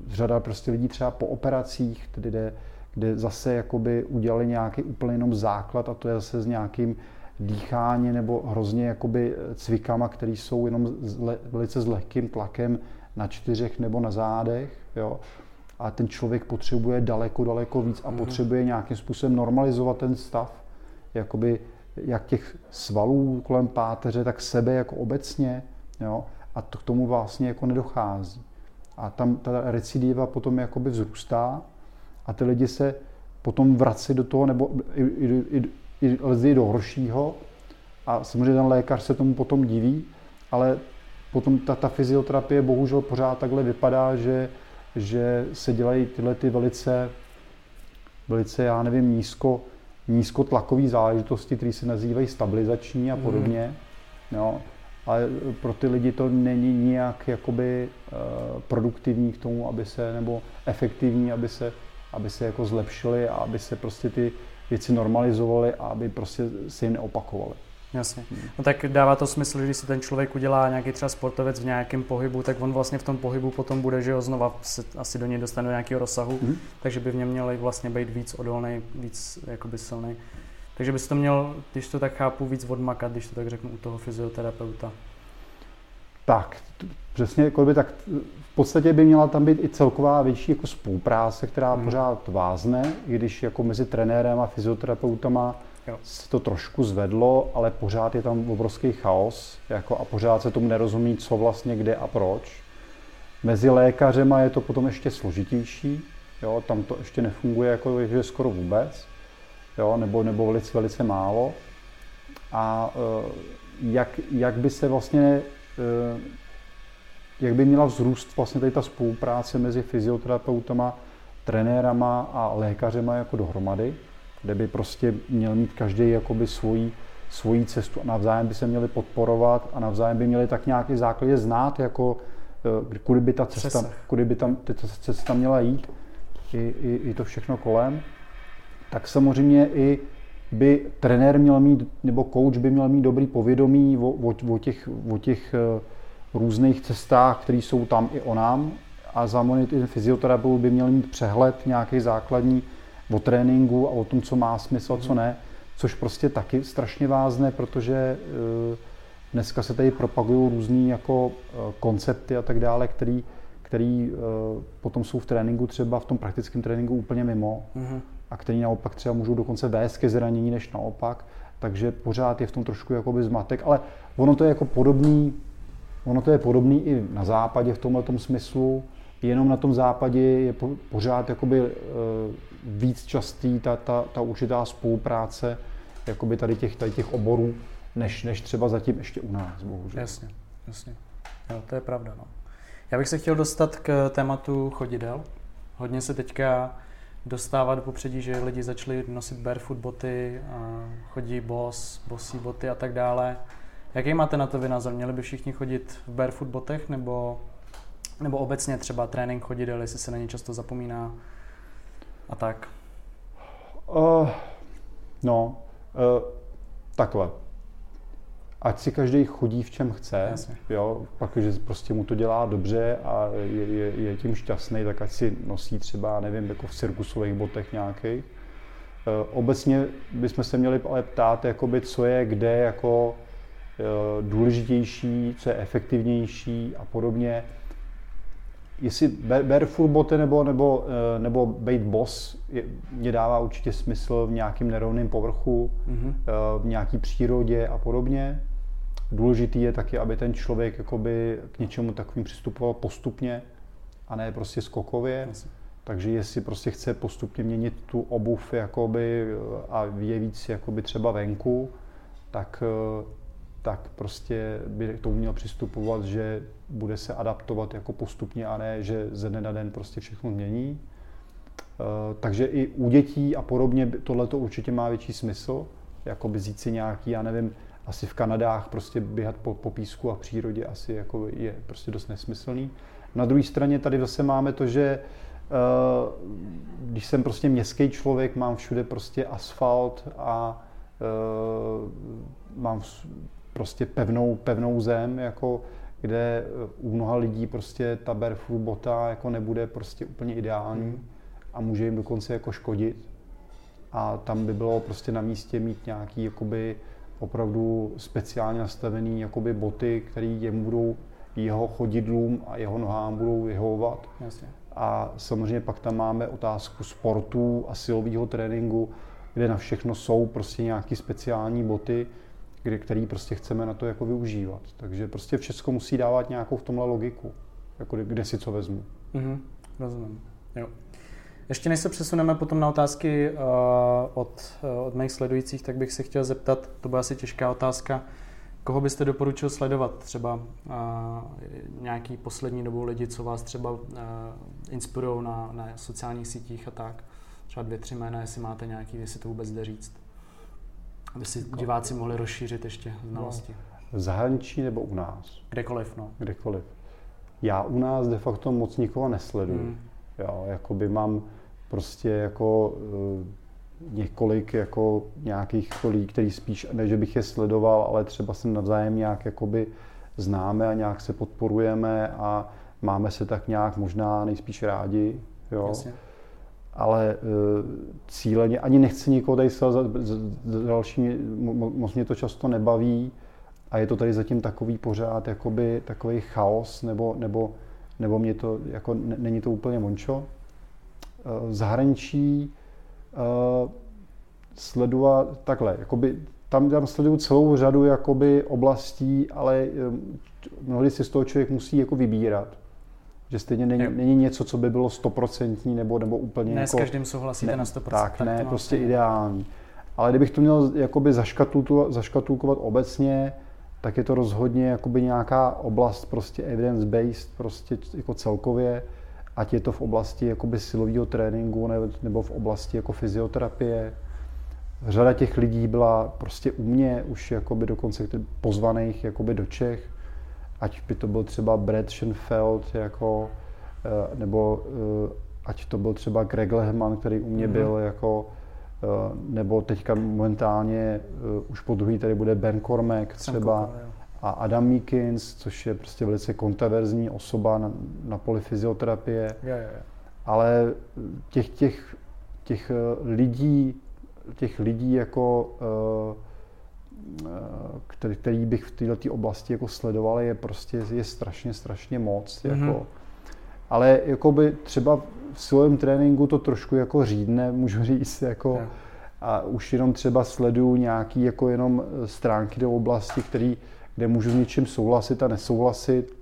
řada prostě lidí třeba po operacích, tedy kde, kde zase jakoby udělali nějaký úplně jenom základ a to je zase s nějakým dýchání nebo hrozně jakoby cvikama, které jsou jenom s le, velice s lehkým tlakem na čtyřech nebo na zádech, jo. A ten člověk potřebuje daleko, daleko víc a mm-hmm. potřebuje nějakým způsobem normalizovat ten stav, jakoby jak těch svalů kolem páteře, tak sebe jako obecně, jo. A to k tomu vlastně jako nedochází. A tam ta recidiva potom jakoby vzrůstá a ty lidi se potom vrací do toho, nebo i, i, i, i do horšího, A samozřejmě ten lékař se tomu potom diví, ale potom ta, ta fyzioterapie bohužel pořád takhle vypadá, že, že se dělají tyhle ty velice, velice, já nevím, nízko, nízkotlakové záležitosti, které se nazývají stabilizační a podobně. Mm. Jo. Ale pro ty lidi to není nijak jakoby uh, produktivní k tomu, aby se, nebo efektivní, aby se, aby se jako zlepšili a aby se prostě ty věci normalizovaly a aby prostě se jim neopakovaly. Jasně. No tak dává to smysl, že když si ten člověk udělá nějaký třeba sportovec v nějakém pohybu, tak on vlastně v tom pohybu potom bude, že jo, znova se asi do něj dostane do nějakého rozsahu, mm. takže by v něm měl vlastně být víc odolný, víc jakoby silný. Takže bys to měl, když to tak chápu, víc odmakat, když to tak řeknu, u toho fyzioterapeuta. Tak, přesně, jako by tak v podstatě by měla tam být i celková větší jako spolupráce, která mm. pořád vázne, i když jako mezi trenérem a fyzioterapeutama jo. se to trošku zvedlo, ale pořád je tam obrovský chaos jako a pořád se tomu nerozumí, co vlastně kde a proč. Mezi lékařema je to potom ještě složitější, jo, tam to ještě nefunguje jako že skoro vůbec, jo, nebo, nebo velice, velice málo. A uh, jak, jak by se vlastně, uh, jak by měla vzrůst vlastně tady ta spolupráce mezi fyzioterapeutama, trenérama a lékařema jako dohromady, kde by prostě měl mít každý jakoby svoji, svoji cestu a navzájem by se měli podporovat a navzájem by měli tak nějaký základě znát, jako eh, kudy by ta cesta, kudy by tam, ta cesta měla jít, i, i, i to všechno kolem, tak samozřejmě i by trenér měl mít, nebo coach by měl mít dobrý povědomí o, o, o těch, o těch eh, různých cestách, které jsou tam i o nám a za monitoring fyzioterapeut by měl mít přehled nějaký základní o tréninku a o tom, co má smysl a co ne, což prostě taky strašně vázne, protože eh, dneska se tady propagují různé jako eh, koncepty a tak dále, který, který potom jsou v tréninku třeba v tom praktickém tréninku úplně mimo. Mm-hmm. A který naopak třeba můžou dokonce vést ke zranění než naopak, takže pořád je v tom trošku jakoby zmatek, ale ono to je jako podobný, ono to je podobný i na západě v tomhle smyslu, jenom na tom západě je pořád jakoby víc častý ta, ta, ta určitá spolupráce jakoby tady těch, tady těch oborů, než, než třeba zatím ještě u nás, bohužel. Jasně, jasně. Jo, to je pravda. No. Já bych se chtěl dostat k tématu chodidel. Hodně se teďka dostává do popředí, že lidi začali nosit barefoot boty, a chodí boss, bossy boty a tak dále. Jaký máte na to vy názor? Měli by všichni chodit v barefoot botech nebo, nebo obecně třeba trénink chodidel, jestli se na ně často zapomíná? a tak? Uh, no, uh, takhle. Ať si každý chodí v čem chce, Jasně. jo, pak, že prostě mu to dělá dobře a je, je, je tím šťastný, tak ať si nosí třeba, nevím, jako v cirkusových botech nějakých. Uh, obecně bychom se měli ale ptát, jakoby, co je kde jako uh, důležitější, co je efektivnější a podobně jestli barefoot boty nebo, nebo, eh, nebo být boss je, mě dává určitě smysl v nějakém nerovném povrchu, mm-hmm. v nějaké přírodě a podobně. Důležitý je taky, aby ten člověk jakoby k něčemu takovým přistupoval postupně a ne prostě skokově. Yes. Takže jestli prostě chce postupně měnit tu obuv jakoby, a je víc jakoby třeba venku, tak tak prostě by k tomu měl přistupovat, že bude se adaptovat jako postupně a ne, že ze dne na den prostě všechno mění. Eh, takže i u dětí a podobně tohle to určitě má větší smysl, jako by si nějaký, já nevím, asi v Kanadách prostě běhat po, po písku a přírodě asi jako je prostě dost nesmyslný. Na druhé straně tady zase máme to, že eh, když jsem prostě městský člověk, mám všude prostě asfalt a eh, mám prostě pevnou, pevnou zem, jako kde eh, u mnoha lidí prostě ta barefoot bota jako nebude prostě úplně ideální mm. a může jim dokonce jako škodit. A tam by bylo prostě na místě mít nějaký jakoby opravdu speciálně nastavený jakoby boty, které jemu budou jeho chodidlům a jeho nohám budou vyhovovat. Jasně. A samozřejmě pak tam máme otázku sportu a silového tréninku, kde na všechno jsou prostě nějaké speciální boty, kde, který prostě chceme na to jako využívat. Takže prostě v Česku musí dávat nějakou v tomhle logiku, jako kde si co vezmu. Mm-hmm, rozumím. Jo. Ještě než se přesuneme potom na otázky uh, od, uh, od mých sledujících, tak bych se chtěl zeptat, to byla asi těžká otázka, koho byste doporučil sledovat? Třeba uh, nějaký poslední dobou lidi, co vás třeba uh, inspirují na, na sociálních sítích a tak? Třeba dvě, tři jména, jestli máte nějaký, jestli to vůbec jde říct. Aby si diváci mohli rozšířit ještě znalosti. No, v zahraničí nebo u nás? Kdekoliv, no. Kdekoliv. Já u nás de facto moc nikoho nesleduju. Hmm. Jo, jakoby mám prostě jako uh, několik jako nějakých lidí, který spíš, ne, že bych je sledoval, ale třeba se navzájem nějak jakoby známe a nějak se podporujeme a máme se tak nějak možná nejspíš rádi. Jo. Jasně. Ale uh, cíleně, ani nechci nikoho tady za, za, za další, moc mě to často nebaví a je to tady zatím takový pořád jakoby takový chaos nebo, nebo, nebo mě to, jako není to úplně mončo. Eh, v zahraničí uh, sledovat takhle, jakoby tam, tam sleduju celou řadu jakoby oblastí, ale um, mnohdy si z toho člověk musí jako vybírat. Že stejně není, není něco, co by bylo stoprocentní nebo, nebo úplně Ne jako, s každým souhlasíte ne, na 100%. Tak, tak ne, prostě ideální. Ale kdybych to měl jakoby zaškatulkovat obecně, tak je to rozhodně jakoby nějaká oblast prostě evidence-based, prostě jako celkově, ať je to v oblasti jakoby silového tréninku nebo v oblasti jako fyzioterapie. Řada těch lidí byla prostě u mě už jakoby dokonce pozvaných jakoby do Čech, ať by to byl třeba Brad Schoenfeld, jako, eh, nebo eh, ať to byl třeba Greg Lehman, který u mě mm-hmm. byl jako nebo teďka momentálně eh, už po druhý tady bude Ben Cormack třeba a Adam Meekins, což je prostě velice kontroverzní osoba na, na poli fyzioterapie. Je, je. Ale těch, těch, těch eh, lidí, těch lidí jako který, který bych v této oblasti jako sledoval, je prostě je strašně, strašně moc. Mm-hmm. Jako. Ale jakoby třeba v silovém tréninku to trošku jako řídne, můžu říct, jako, a už jenom třeba sleduju nějaký jako jenom eh, stránky do oblasti, který, kde můžu s něčím souhlasit a nesouhlasit.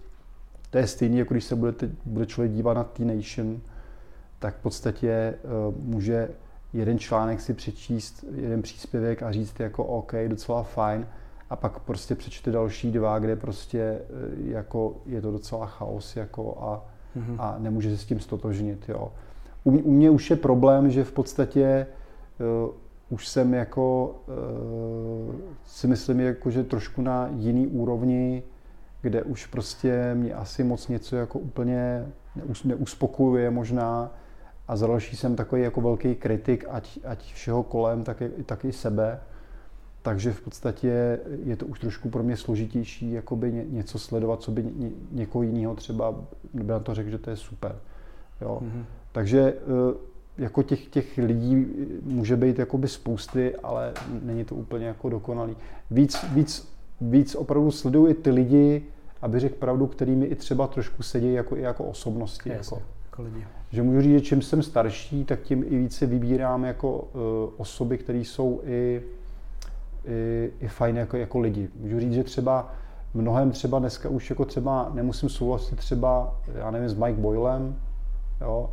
To je stejné, jako když se bude, teď, bude člověk dívat na T-Nation, tak v podstatě uh, může jeden článek si přečíst, jeden příspěvek a říct jako OK, docela fajn, a pak prostě přečte další dva, kde prostě eh, jako je to docela chaos jako a mm-hmm. a nemůže se s tím stotožnit. Jo. U, u mě už je problém, že v podstatě uh, už jsem jako, uh, si myslím, jako, že trošku na jiný úrovni, kde už prostě mě asi moc něco jako úplně neus, neuspokojuje možná a za další jsem takový jako velký kritik, ať, ať všeho kolem, tak, i, tak i sebe. Takže v podstatě je to už trošku pro mě složitější jakoby ně, něco sledovat, co by ně, někoho jiného třeba by na to řekl, že to je super. Jo. Mm-hmm. Takže eh, jako těch, těch lidí může být jakoby spousty, ale není to úplně jako dokonalý. Víc, víc, víc opravdu sleduju i ty lidi, aby řekl pravdu, kterými i třeba trošku sedí jako, i jako osobnosti. Jasně, jako. jako lidi. Že můžu říct, že čím jsem starší, tak tím i více vybírám jako uh, osoby, které jsou i i, i fajn jako, jako lidi. Můžu říct, že třeba mnohem třeba dneska už jako třeba nemusím souhlasit třeba, já nevím, s Mike Boylem, jo,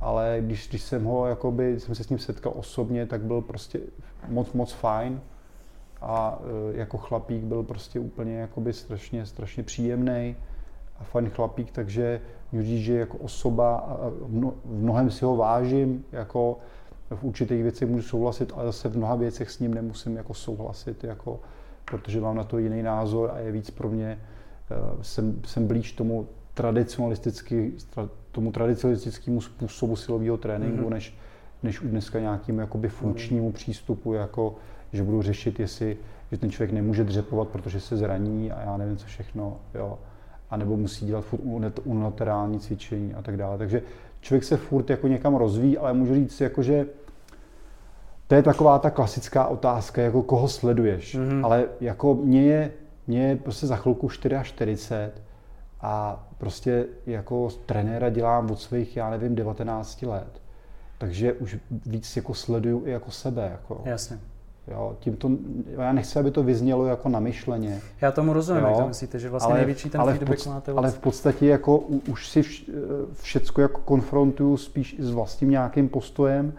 ale když, když jsem ho, jakoby, jsem se s ním setkal osobně, tak byl prostě moc, moc fajn a e, jako chlapík byl prostě úplně jakoby strašně, strašně příjemný a fajn chlapík, takže můžu říct, že jako osoba v mnohem si ho vážím, jako v určitých věcech můžu souhlasit, ale zase v mnoha věcech s ním nemusím jako souhlasit, jako, protože mám na to jiný názor a je víc pro mě, uh, jsem, jsem blíž tomu tradicionalisticky, tomu tradicionalistickému způsobu silového tréninku, mm-hmm. než, než už dneska nějakým jakoby funkčnímu mm-hmm. přístupu, jako že budu řešit, jestli že ten člověk nemůže dřepovat, protože se zraní a já nevím co všechno, jo. A nebo musí dělat furt unilaterální cvičení a tak dále. Takže člověk se furt jako někam rozvíjí, ale můžu říct, jako, že to je taková ta klasická otázka, jako koho sleduješ. Mm-hmm. Ale jako mě je, mě je prostě za chvilku 44 a prostě jako trenéra dělám od svých, já nevím, 19 let. Takže už víc jako sleduju i jako sebe. Jako. Jasně. Jo, tím to, já nechci, aby to vyznělo jako namyšleně. Já tomu rozumím, jo, jak to myslíte, že vlastně ale, největší ten ale feedback v máte od... Ale v podstatě jako už si vš, všecko jako konfrontuju spíš s vlastním nějakým postojem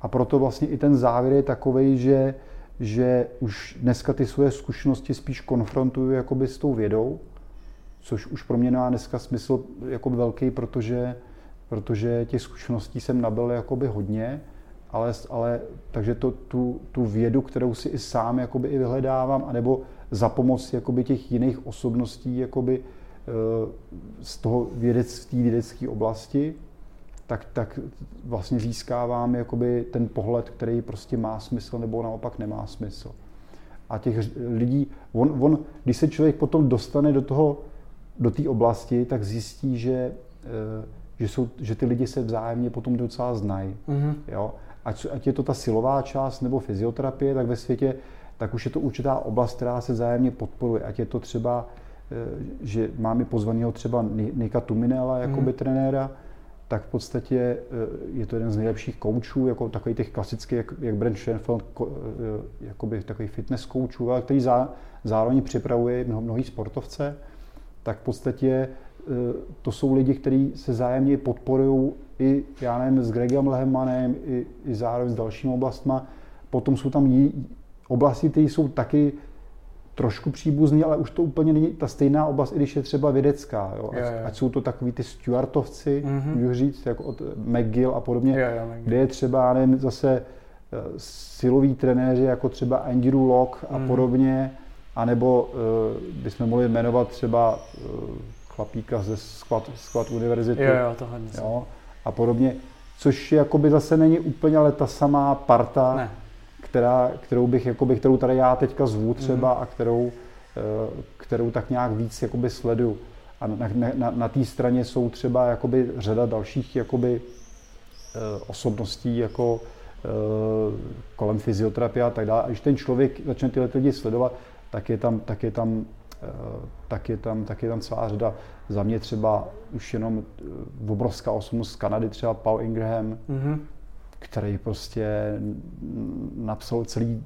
a proto vlastně i ten závěr je takový, že, že už dneska ty svoje zkušenosti spíš konfrontuju jakoby s tou vědou, což už pro mě má dneska smysl jako velký, protože, protože těch zkušeností jsem nabil jakoby hodně ale, ale takže to, tu, tu vědu, kterou si i sám jakoby i vyhledávám, anebo za pomoc jakoby těch jiných osobností jakoby, eh, z toho vědecké, vědecké oblasti, tak, tak vlastně získávám jakoby ten pohled, který prostě má smysl nebo naopak nemá smysl. A těch lidí, on, on, když se člověk potom dostane do toho, do té oblasti, tak zjistí, že, eh, že, jsou, že ty lidi se vzájemně potom docela znají. Mm-hmm. Jo? Ať, ať je to ta silová část nebo fyzioterapie, tak ve světě, tak už je to určitá oblast, která se zájemně podporuje. Ať je to třeba, eh, že máme pozvaného třeba Nika Tuminela jako by mm. trenéra, tak v podstatě eh, je to jeden z nejlepších koučů, jako takový těch klasických, jak, jak Brent Schoenfeld, eh, jakoby takový fitness koučů, ale který zá, zároveň připravuje mnoho, mnohý sportovce, tak v podstatě to jsou lidi, kteří se zájemně podporují i, já nevím, s Gregem Lehemanem, i, i zároveň s dalšími oblastma. Potom jsou tam jí, oblasti, které jsou taky trošku příbuzný, ale už to úplně není ta stejná oblast, i když je třeba vědecká. Jo? Ať, je, je. ať jsou to takový ty Stuartovci, mm-hmm. můžu říct, jako od McGill a podobně, je, je, kde je třeba, nevím, zase uh, siloví trenéři, jako třeba Andrew Locke a mm-hmm. podobně, anebo uh, bychom mohli jmenovat třeba uh, chlapíka ze Squat, Squat univerzity. Jo, jo, tohle jo a podobně, což jakoby zase není úplně ale ta samá parta, ne. která, kterou bych, jakoby, kterou tady já teďka zvu třeba mm. a kterou, eh, kterou tak nějak víc jakoby sledu. A na, na, na, na té straně jsou třeba jakoby řada dalších jakoby, eh, osobností jako eh, kolem fyzioterapie a tak dále. A když ten člověk začne tyhle lidi sledovat, tak je tam, tak je tam tak je tam, tak je tam celá řada. Za mě třeba už jenom eh, obrovská osobnost z Kanady, třeba Paul Ingraham, mm-hmm. který prostě napsal celý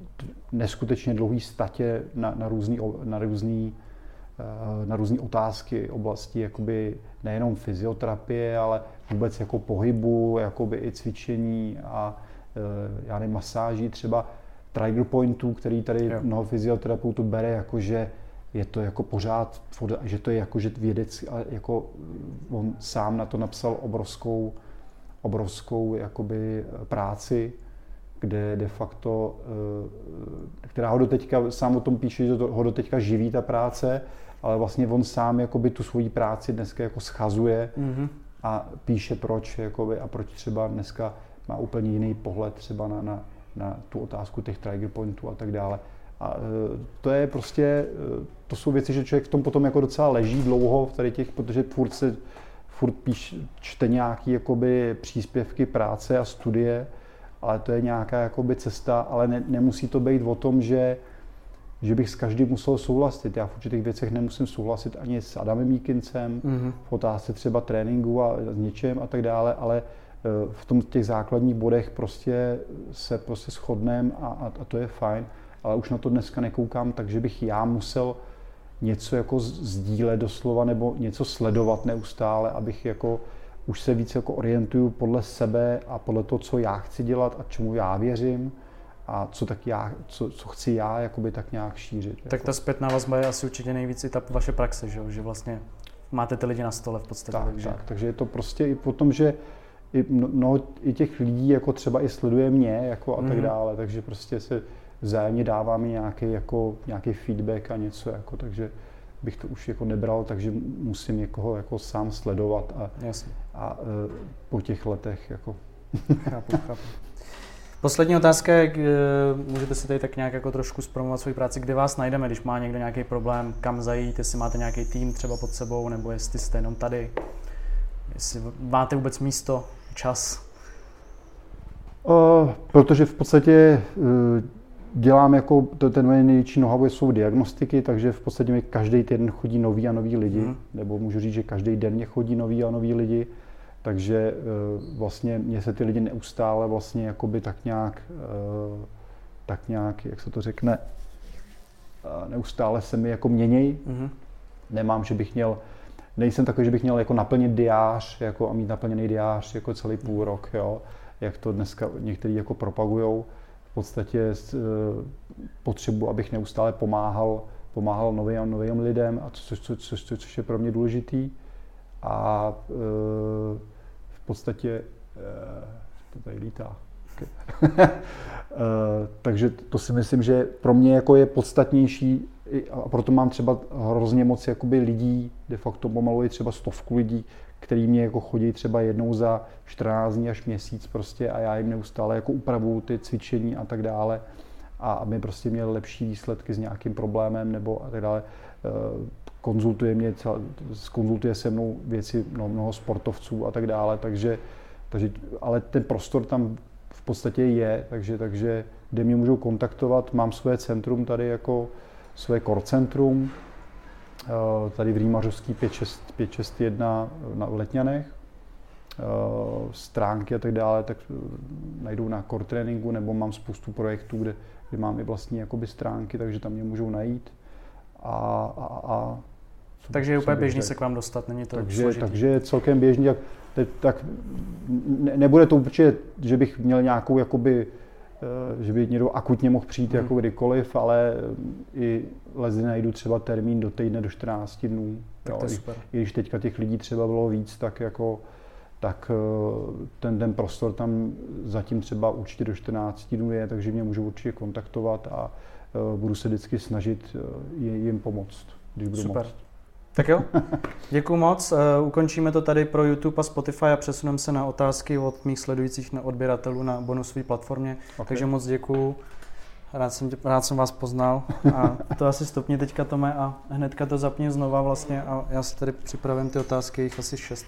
neskutečně dlouhý statě na, na různý, na různý eh, na různé otázky oblasti jakoby nejenom fyzioterapie, ale vůbec jako pohybu, jakoby i cvičení a já nevím, masáží třeba trigger pointů, který tady jo. mnoho fyzioterapeutů bere jako, že je to jako pořád, že to je jako, že vědec, jako on sám na to napsal obrovskou, obrovskou jakoby práci, kde de facto, eh, která ho doteďka, sám o tom píše, že ho doteďka živí ta práce, ale vlastně on sám jakoby tu svoji práci dneska jako schazuje mm-hmm. a píše proč jakoby, a proč třeba dneska má úplně jiný pohled třeba na, na, na tu otázku těch trigger pointů a tak dále. A e, to je prostě, e, to jsou věci, že člověk v tom potom jako docela leží dlouho v tady těch, protože furt se, furt píš, čte nějaký jakoby příspěvky práce a studie, ale to je nějaká jakoby cesta, ale ne, nemusí to být o tom, že, že bych s každým musel souhlasit. Já v určitých věcech nemusím souhlasit ani s Adamem Míkincem, mm-hmm. v otázce třeba tréninku a s něčem a tak dále, ale e, v tom těch základních bodech prostě se prostě shodneme a, a, a to je fajn ale už na to dneska nekoukám, takže bych já musel něco jako sdílet doslova nebo něco sledovat neustále, abych jako už se víc jako orientuju podle sebe a podle toho, co já chci dělat a čemu já věřím a co, tak já, co, co chci já jakoby tak nějak šířit. Tak jako. ta zpětná vazba je asi určitě nejvíc i ta vaše praxe, že, že vlastně máte ty lidi na stole v podstatě. Tak, takže... tak, takže je to prostě i po tom, že i mnoho i těch lidí jako třeba i sleduje mě jako a mm. tak mhm. dále, takže prostě se vzájemně dává mi nějaký, jako, nějaký feedback a něco, jako, takže bych to už jako nebral, takže musím někoho jako sám sledovat a, Jasně. a e, po těch letech jako. chápu, chápu. Poslední otázka je, e, můžete si tady tak nějak jako trošku zpromovat svoji práci, kde vás najdeme, když má někdo nějaký problém, kam zajít, jestli máte nějaký tým třeba pod sebou, nebo jestli jste jenom tady, jestli máte vůbec místo, čas? Uh, protože v podstatě uh, dělám jako, to, ten moje největší noha jsou diagnostiky, takže v podstatě mi každý týden chodí noví a noví lidi, hmm. nebo můžu říct, že každý den mě chodí noví a noví lidi, takže e, vlastně mě se ty lidi neustále vlastně jakoby tak nějak e, tak nějak, jak se to řekne, neustále se mi jako měněj. Mm-hmm. Nemám, že bych měl, nejsem takový, že bych měl jako naplnit diář jako a mít naplněný diář jako celý půl rok, jo, jak to dneska někteří jako propagujou. Podstatě e, potřebu, abych neustále pomáhal, pomáhal novým, novým lidem, a což, což, což, což je pro mě důležitý. A e, v podstatě e, to tady lítá. <laughs> Eh, takže to si myslím, že pro mě jako je podstatnější a proto mám třeba hrozně moc jakoby lidí, de facto pomalu je třeba stovku lidí, který mě jako chodí třeba jednou za 14 dní až měsíc prostě a já jim neustále jako upravuju ty cvičení a tak dále a aby prostě měl lepší výsledky s nějakým problémem nebo a tak dále. Eh, konzultuje mě, konzultuje se mnou věci no, mnoho sportovců a tak dále, takže, takže ale ten prostor tam podstatě je, takže, takže kde mě můžou kontaktovat, mám své centrum tady jako své core centrum, eh, tady v Rýmařovský 561 na Letňanech, eh, stránky a tak dále, tak eh, najdou na core tréninku, nebo mám spoustu projektů, kde, kde mám i vlastní jakoby stránky, takže tam mě můžou najít. A, a, a takže je úplně běžný se k vám dostat, není to takže, složitý. Takže celkem běžný, tak, tak ne, nebude to určitě, že bych měl nějakou jakoby, že by někdo akutně mohl přijít hmm. jako kdykoliv, ale i lezy najdu třeba termín do týdne, do 14 dnů. Tak jo, to je super. I, I když teďka těch lidí třeba bylo víc, tak jako tak eh, ten, ten prostor tam zatím třeba určitě do 14 dnů je, takže mě můžou určitě kontaktovat a eh, budu se vždycky snažit jim pomoct, když budu Super. moct. Tak jo, děkuji moc. Uh, ukončíme to tady pro YouTube a Spotify a přesuneme se na otázky od mých sledujících na odběratelů na bonusové platformě. Okay. Takže moc děkuji. Rád jsem, rád jsem vás poznal a to asi stopně teďka Tome a hnedka to zapni znova vlastně a já si tady připravím ty otázky, jich asi šest